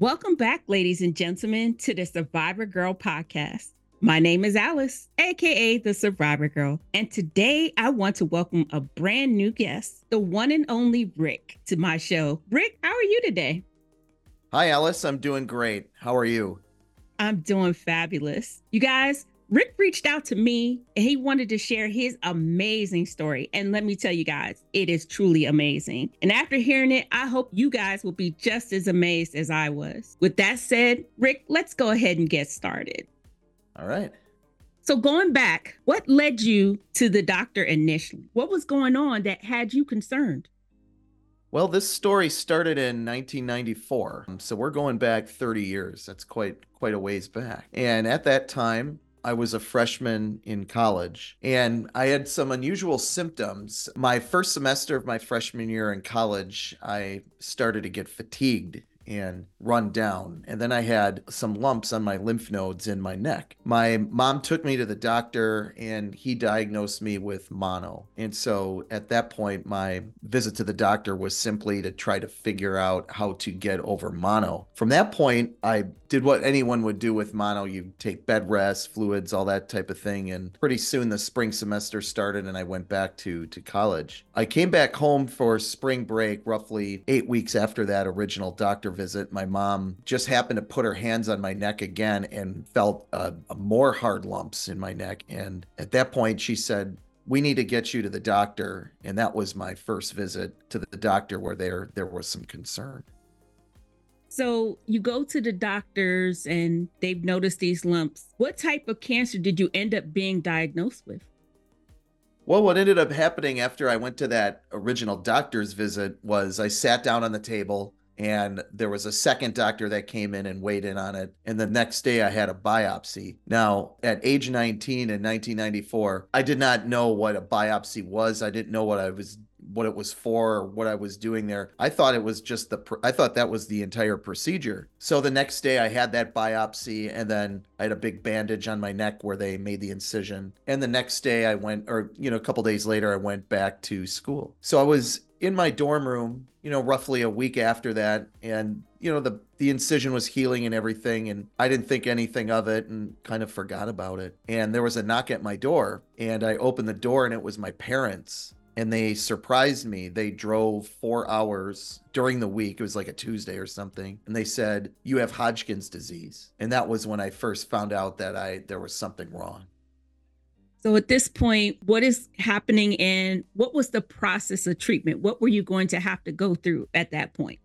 Welcome back, ladies and gentlemen, to the Survivor Girl podcast. My name is Alice, aka the Survivor Girl, and today I want to welcome a brand new guest, the one and only Rick, to my show. Rick, how are you today? Hi, Alice. I'm doing great. How are you? I'm doing fabulous. You guys, Rick reached out to me and he wanted to share his amazing story. And let me tell you guys, it is truly amazing. And after hearing it, I hope you guys will be just as amazed as I was. With that said, Rick, let's go ahead and get started. All right. So, going back, what led you to the doctor initially? What was going on that had you concerned? Well, this story started in 1994. So we're going back 30 years. That's quite quite a ways back. And at that time, I was a freshman in college and I had some unusual symptoms. My first semester of my freshman year in college, I started to get fatigued and run down. And then I had some lumps on my lymph nodes in my neck. My mom took me to the doctor and he diagnosed me with mono. And so at that point, my visit to the doctor was simply to try to figure out how to get over mono. From that point, I did what anyone would do with mono. You take bed rest, fluids, all that type of thing. And pretty soon the spring semester started and I went back to, to college. I came back home for spring break roughly eight weeks after that original doctor visit. My mom just happened to put her hands on my neck again and felt uh, more hard lumps in my neck. And at that point, she said, we need to get you to the doctor and that was my first visit to the doctor where there there was some concern so you go to the doctors and they've noticed these lumps. What type of cancer did you end up being diagnosed with? Well, what ended up happening after I went to that original doctor's visit was I sat down on the table and there was a second doctor that came in and weighed in on it. And the next day I had a biopsy. Now, at age 19 in 1994, I did not know what a biopsy was. I didn't know what I was what it was for or what I was doing there. I thought it was just the I thought that was the entire procedure. So the next day I had that biopsy and then I had a big bandage on my neck where they made the incision. And the next day I went or you know a couple days later I went back to school. So I was in my dorm room, you know, roughly a week after that and you know the the incision was healing and everything and I didn't think anything of it and kind of forgot about it. And there was a knock at my door and I opened the door and it was my parents and they surprised me. They drove four hours during the week. It was like a Tuesday or something. And they said, You have Hodgkin's disease. And that was when I first found out that I there was something wrong. So at this point, what is happening and what was the process of treatment? What were you going to have to go through at that point?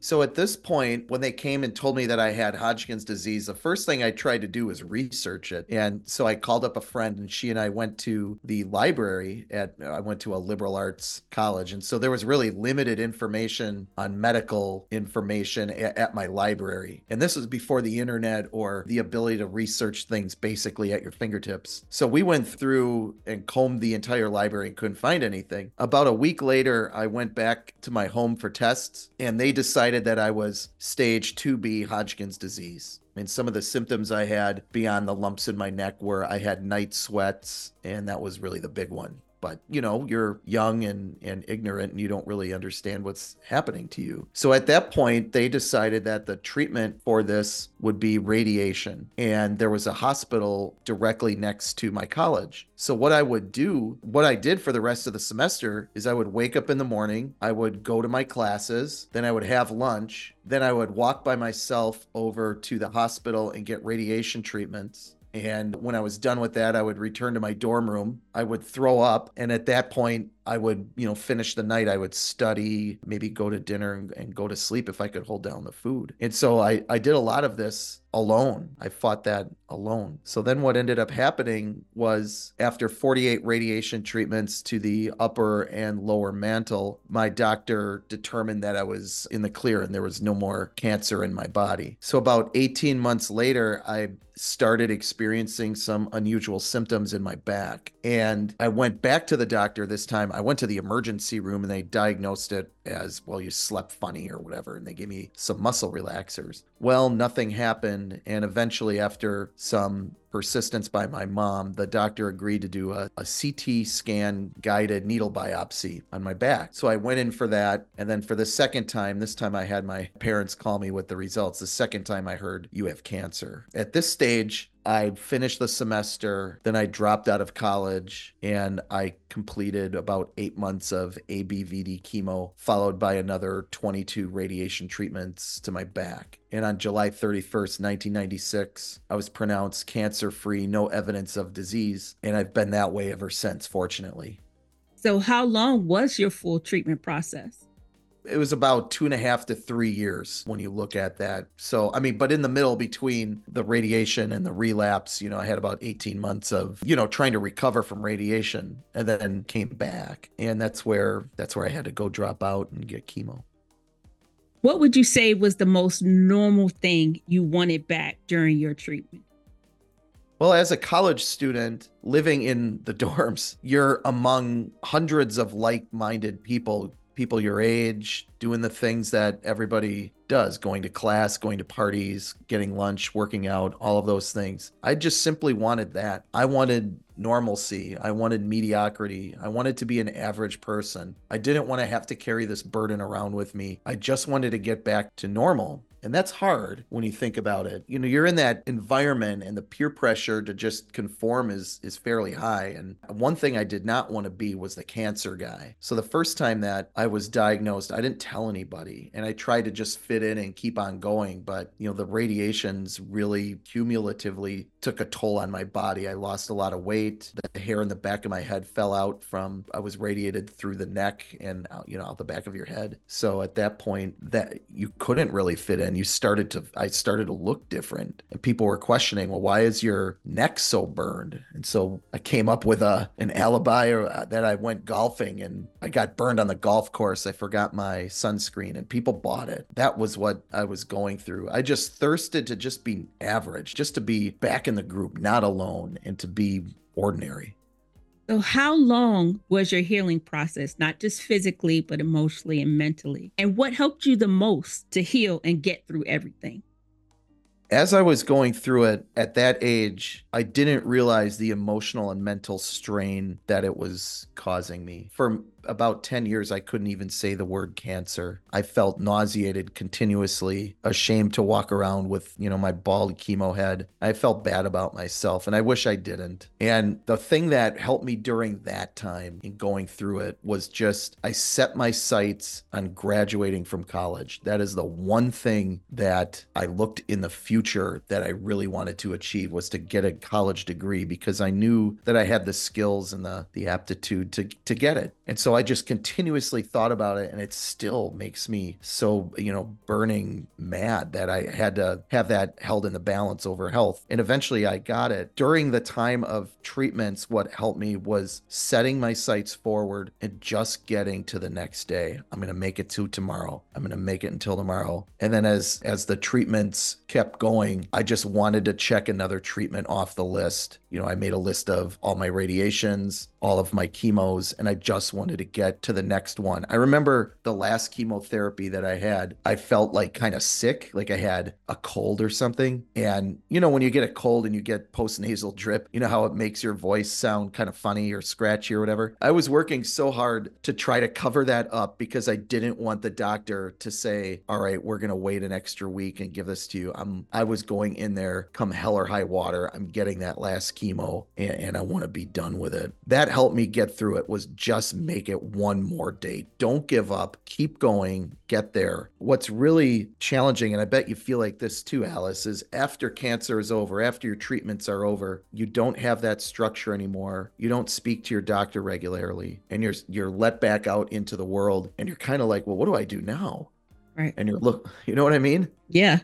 So at this point, when they came and told me that I had Hodgkin's disease, the first thing I tried to do was research it. And so I called up a friend and she and I went to the library at uh, I went to a liberal arts college. And so there was really limited information on medical information at, at my library. And this was before the internet or the ability to research things basically at your fingertips. So we went through and combed the entire library and couldn't find anything. About a week later, I went back to my home for tests and they decided decided that I was stage 2B Hodgkin's disease. I mean, some of the symptoms I had beyond the lumps in my neck were I had night sweats, and that was really the big one but you know you're young and and ignorant and you don't really understand what's happening to you. So at that point they decided that the treatment for this would be radiation. And there was a hospital directly next to my college. So what i would do what i did for the rest of the semester is i would wake up in the morning i would go to my classes then i would have lunch then i would walk by myself over to the hospital and get radiation treatments and when I was done with that, I would return to my dorm room. I would throw up. And at that point, I would, you know, finish the night. I would study, maybe go to dinner and, and, go to sleep if I could hold down the food. And so I, I did a lot of this alone. I fought that alone. So then what ended up happening was after 48 radiation treatments to the upper and lower mantle, my doctor determined that I was in the clear and there was no more cancer in my body. So about 18 months later, I started experiencing some unusual symptoms in my back. And I went back to the doctor this time. I went to the emergency room and they diagnosed it as well, you slept funny or whatever. And they gave me some muscle relaxers. Well, nothing happened. And eventually, after some persistence by my mom, the doctor agreed to do a, a, CT scan guided needle biopsy on my back. So I went in for that. And then for the second time, this time I had my parents call me with the results. The second time I heard, you have cancer. At this stage, I finished the semester, then I dropped out of college and I completed about eight months of ABVD chemo, followed by another 22 radiation treatments to my back. And on July 31st, 1996, I was pronounced cancer free, no evidence of disease. And I've been that way ever since, fortunately. So, how long was your full treatment process? It was about two and a half to three years when you look at that. So, I mean, but in the middle between the radiation and the relapse, you know, I had about 18 months of, you know, trying to recover from radiation and then came back. And that's where, that's where I had to go drop out and get chemo. What would you say was the most normal thing you wanted back during your treatment? Well, as a college student living in the dorms, you're among hundreds of like minded people people your age doing the things that everybody does going to class, going to parties, getting lunch, working out, all of those things. I just simply wanted that. I wanted normalcy. I wanted mediocrity. I wanted to be an average person. I didn't want to have to carry this burden around with me. I just wanted to get back to normal. And that's hard when you think about it. You know, you're in that environment and the peer pressure to just conform is is fairly high. And one thing I did not want to be was the cancer guy. So the first time that I was diagnosed, I didn't tell anybody and I tried to just fit in and keep on going, but you know, the radiations really cumulatively took a toll on my body. I lost a lot of weight. The hair in the back of my head fell out from I was radiated through the neck and out, you know, out the back of your head. So at that point that you couldn't really fit in you started to i started to look different and people were questioning well why is your neck so burned and so i came up with a an alibi or uh, that i went golfing and i got burned on the golf course i forgot my sunscreen and people bought it that was what i was going through i just thirsted to just be average just to be back in the group not alone and to be ordinary so, how long was your healing process, not just physically, but emotionally and mentally? And what helped you the most to heal and get through everything? As I was going through it at that age, I didn't realize the emotional and mental strain that it was causing me. For about 10 years, I couldn't even say the word cancer. I felt nauseated continuously, ashamed to walk around with, you know, my bald chemo head. I felt bad about myself and I wish I didn't. And the thing that helped me during that time in going through it was just I set my sights on graduating from college. That is the one thing that I looked in the future that I really wanted to achieve was to get a college degree because I knew that I had the skills and the the aptitude to to get it. And so I just continuously thought about it and it still makes me so, you know, burning mad that I had to have that held in the balance over health. And eventually I got it. During the time of treatments, what helped me was setting my sights forward and just getting to the next day. I'm going to make it to tomorrow. I'm going to make it until tomorrow. And then as as the treatments kept going, I just wanted to check another treatment off the list. You know, I made a list of all my radiations, all of my chemos, and I just wanted to get to the next one. I remember the last chemotherapy that I had, I felt like kind of sick, like I had a cold or something. And, you know, when you get a cold and you get post nasal drip, you know how it makes your voice sound kind of funny or scratchy or whatever. I was working so hard to try to cover that up because I didn't want the doctor to say, all right, we're going to wait an extra week and give this to you. I'm, I was going in there come hell or high water. I'm getting that last chemo and, and I want to be done with it. That helped me get through it was just make it one more day. Don't give up. Keep going. Get there. What's really challenging, and I bet you feel like this too, Alice, is after cancer is over, after your treatments are over, you don't have that structure anymore. You don't speak to your doctor regularly, and you're you're let back out into the world, and you're kind of like, well, what do I do now? Right. And you're look, you know what I mean? Yeah.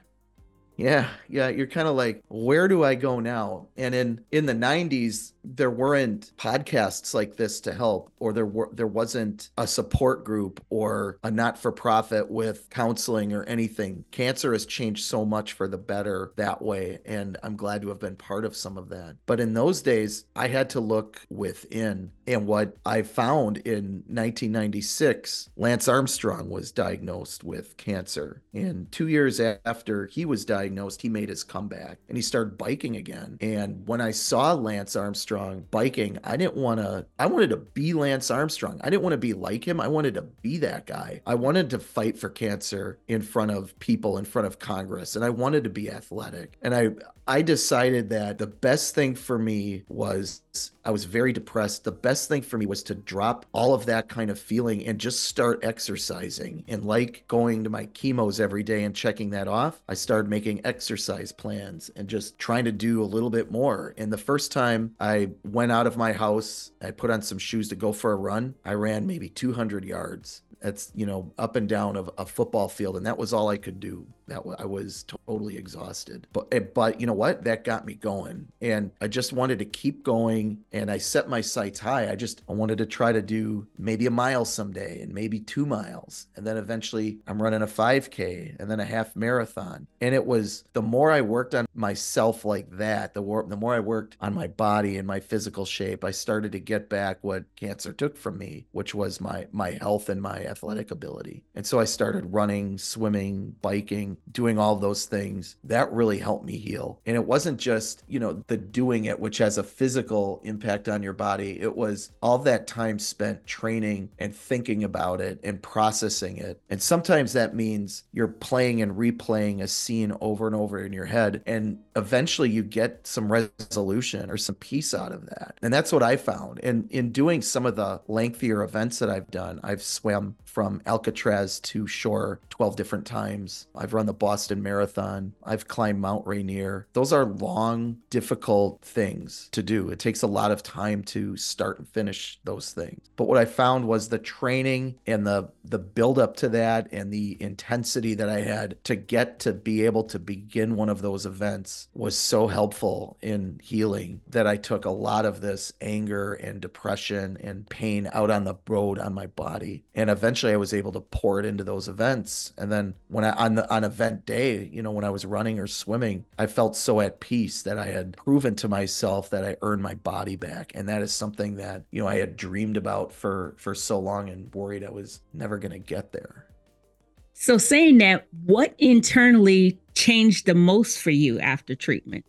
Yeah, yeah, you're kind of like, where do I go now? And in in the 90s, there weren't podcasts like this to help or there were there wasn't a support group or a not-for-profit with counseling or anything. Cancer has changed so much for the better that way and i'm glad to have been part of some of that. But in those days i had to look within and what i found in 1996 lance armstrong was diagnosed with cancer. And two years after he was diagnosed he made his comeback and he started biking again. And when i saw lance armstrong biking i didn't want to i wanted to be lance armstrong. I didn't want to be like him. I wanted to be that guy. I wanted to fight for cancer in front of people in front of congress and i wanted to be athletic. And i I decided that the best thing for me was I was very depressed. The best thing for me was to drop all of that kind of feeling and just start exercising. And like going to my chemos every day and checking that off, I started making exercise plans and just trying to do a little bit more. And the first time I went out of my house, I put on some shoes to go for a run. I ran maybe 200 yards. That's, you know, up and down of a football field. And that was all I could do that I was totally exhausted. But eh, but you know what? That got me going, and I just wanted to keep going. And I set my sights high. I just I wanted to try to do maybe a mile someday, and maybe two miles, and then eventually I'm running a 5K, and then a half marathon. And it was the more I worked on myself like that, the more the more I worked on my body and my physical shape, I started to get back what cancer took from me, which was my my health and my athletic ability. And so I started running, swimming, biking doing all those things, that really helped me heal. And it wasn't just, you know, the doing it, which has a physical impact on your body. It was all that time spent training and thinking about it and processing it. And sometimes that means you're playing and replaying a scene over and over in your head. And eventually you get some resolution or some peace out of that. And that's what I found. And in doing some of the lengthier events that I've done, I've swam from Alcatraz to shore 12 different times. I've run the Boston Marathon. I've climbed Mount Rainier. Those are long, difficult things to do. It takes a lot of time to start and finish those things. But what I found was the training and the the build up to that and the intensity that I had to get to be able to begin one of those events was so helpful in healing that I took a lot of this anger and depression and pain out on the road on my body. And eventually I was able to pour it into those events. And then when I on the on event day, you know, when I was running or swimming, I felt so at peace that I had proven to myself that I earned my body back. And that is something that, you know, I had dreamed about for for so long and worried I was never going to get there. So saying that, what internally changed the most for you after treatment?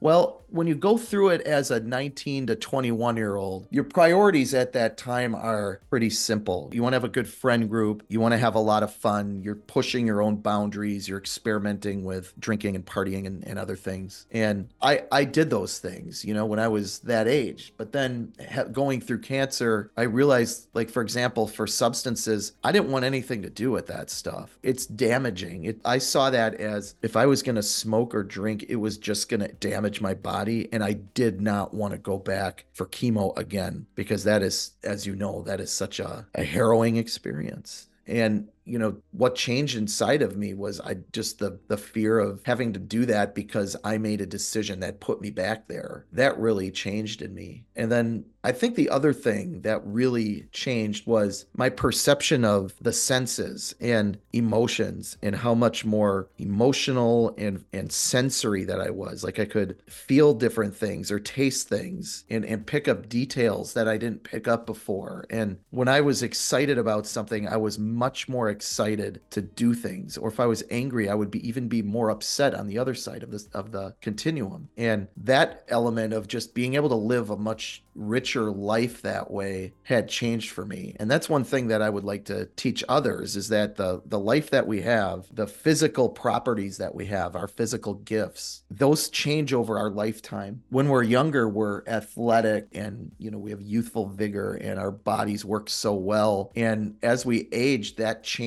Well, when you go through it as a 19 to 21 year old, your priorities at that time are pretty simple. You want to have a good friend group, you want to have a lot of fun, you're pushing your own boundaries, you're experimenting with drinking and partying and, and other things. And I, I did those things, you know, when I was that age. But then ha- going through cancer, I realized, like, for example, for substances, I didn't want anything to do with that stuff. It's damaging. It, I saw that as if I was going to smoke or drink, it was just going to damage my body body. And I did not want to go back for chemo again because that is, as you know, that is such a, a harrowing experience. And you know what changed inside of me was i just the the fear of having to do that because i made a decision that put me back there. That really changed in me. And then i think the other thing that really changed was my perception of the senses and emotions and how much more emotional and and sensory that i was. Like i could feel different things or taste things and and pick up details that i didn't pick up before. And when i was excited about something i was much more excited to do things or if i was angry i would be even be more upset on the other side of this of the continuum. And that element of just being able to live a much richer life that way had changed for me. And that's one thing that i would like to teach others is that the the life that we have the physical properties that we have our physical gifts those change over our lifetime. When we're younger we're athletic and you know we have youthful vigor and our bodies work so well. And as we age that changes.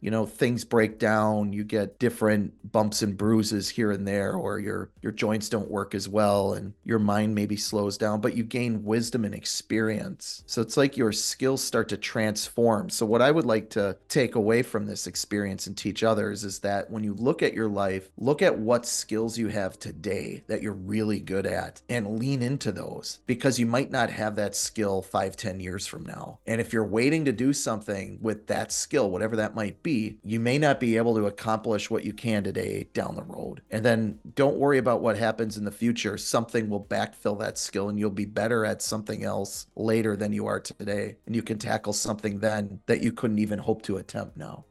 You know, things break down, you get different bumps and bruises here and there, or your your joints don't work as well and your mind maybe slows down, but you gain wisdom and experience. So it's like your skills start to transform. So what I would like to take away from this experience and teach others is that when you look at your life, look at what skills you have today that you're really good at and lean into those because you might not have that skill five, ten years from now. And if you're waiting to do something with that skill, whatever that might be, you may not be able to accomplish what you can today down the road. And then don't worry about what happens in the future. Something will backfill that skill and you'll be better at something else later than you are today. And you can tackle something then that you couldn't even hope to attempt now.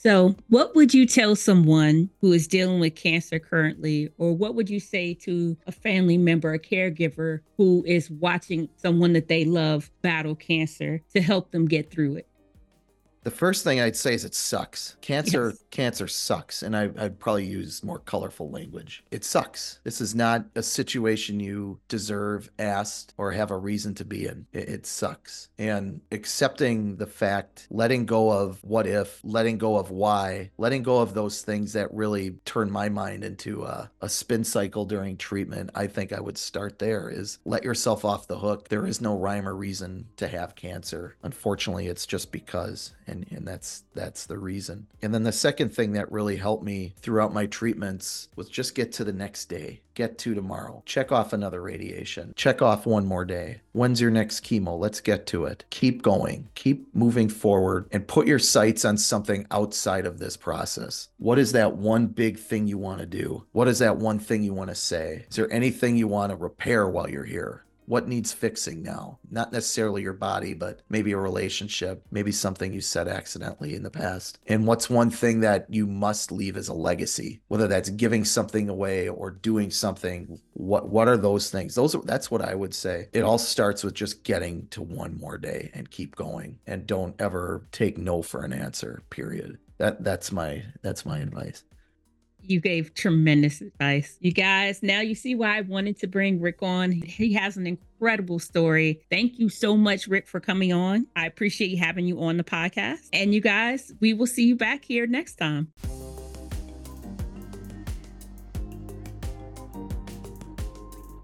So, what would you tell someone who is dealing with cancer currently, or what would you say to a family member, a caregiver who is watching someone that they love battle cancer to help them get through it? The first thing I'd say is it sucks. Cancer, Yes. cancer sucks. And I, I'd probably use more colorful language. It sucks. This is not a situation you deserve, asked, or have a reason to be in. It, it sucks. And accepting the fact, letting go of what if, letting go of why, letting go of those things that really turn my mind into a, a spin cycle during treatment, I think I would start there is let yourself off the hook. There is no rhyme or reason to have cancer. Unfortunately, it's just because and and that's that's the reason. And then the second thing that really helped me throughout my treatments was just get to the next day. Get to tomorrow. Check off another radiation. Check off one more day. When's your next chemo? Let's get to it. Keep going. Keep moving forward and put your sights on something outside of this process. What is that one big thing you want to do? What is that one thing you want to say? Is there anything you want to repair while you're here? What needs fixing now? Not necessarily your body but maybe a relationship maybe something you said accidentally in the past. And what's one thing that you must leave as a legacy? Whether that's giving something away or doing something what what are those things? Those are that's what i would say. It all starts with just getting to one more day and keep going and don't ever take no for an answer period. That that's my that's my advice You gave tremendous advice. You guys, now you see why I wanted to bring Rick on. He has an incredible story. Thank you so much, Rick, for coming on. I appreciate having you on the podcast. And you guys, we will see you back here next time.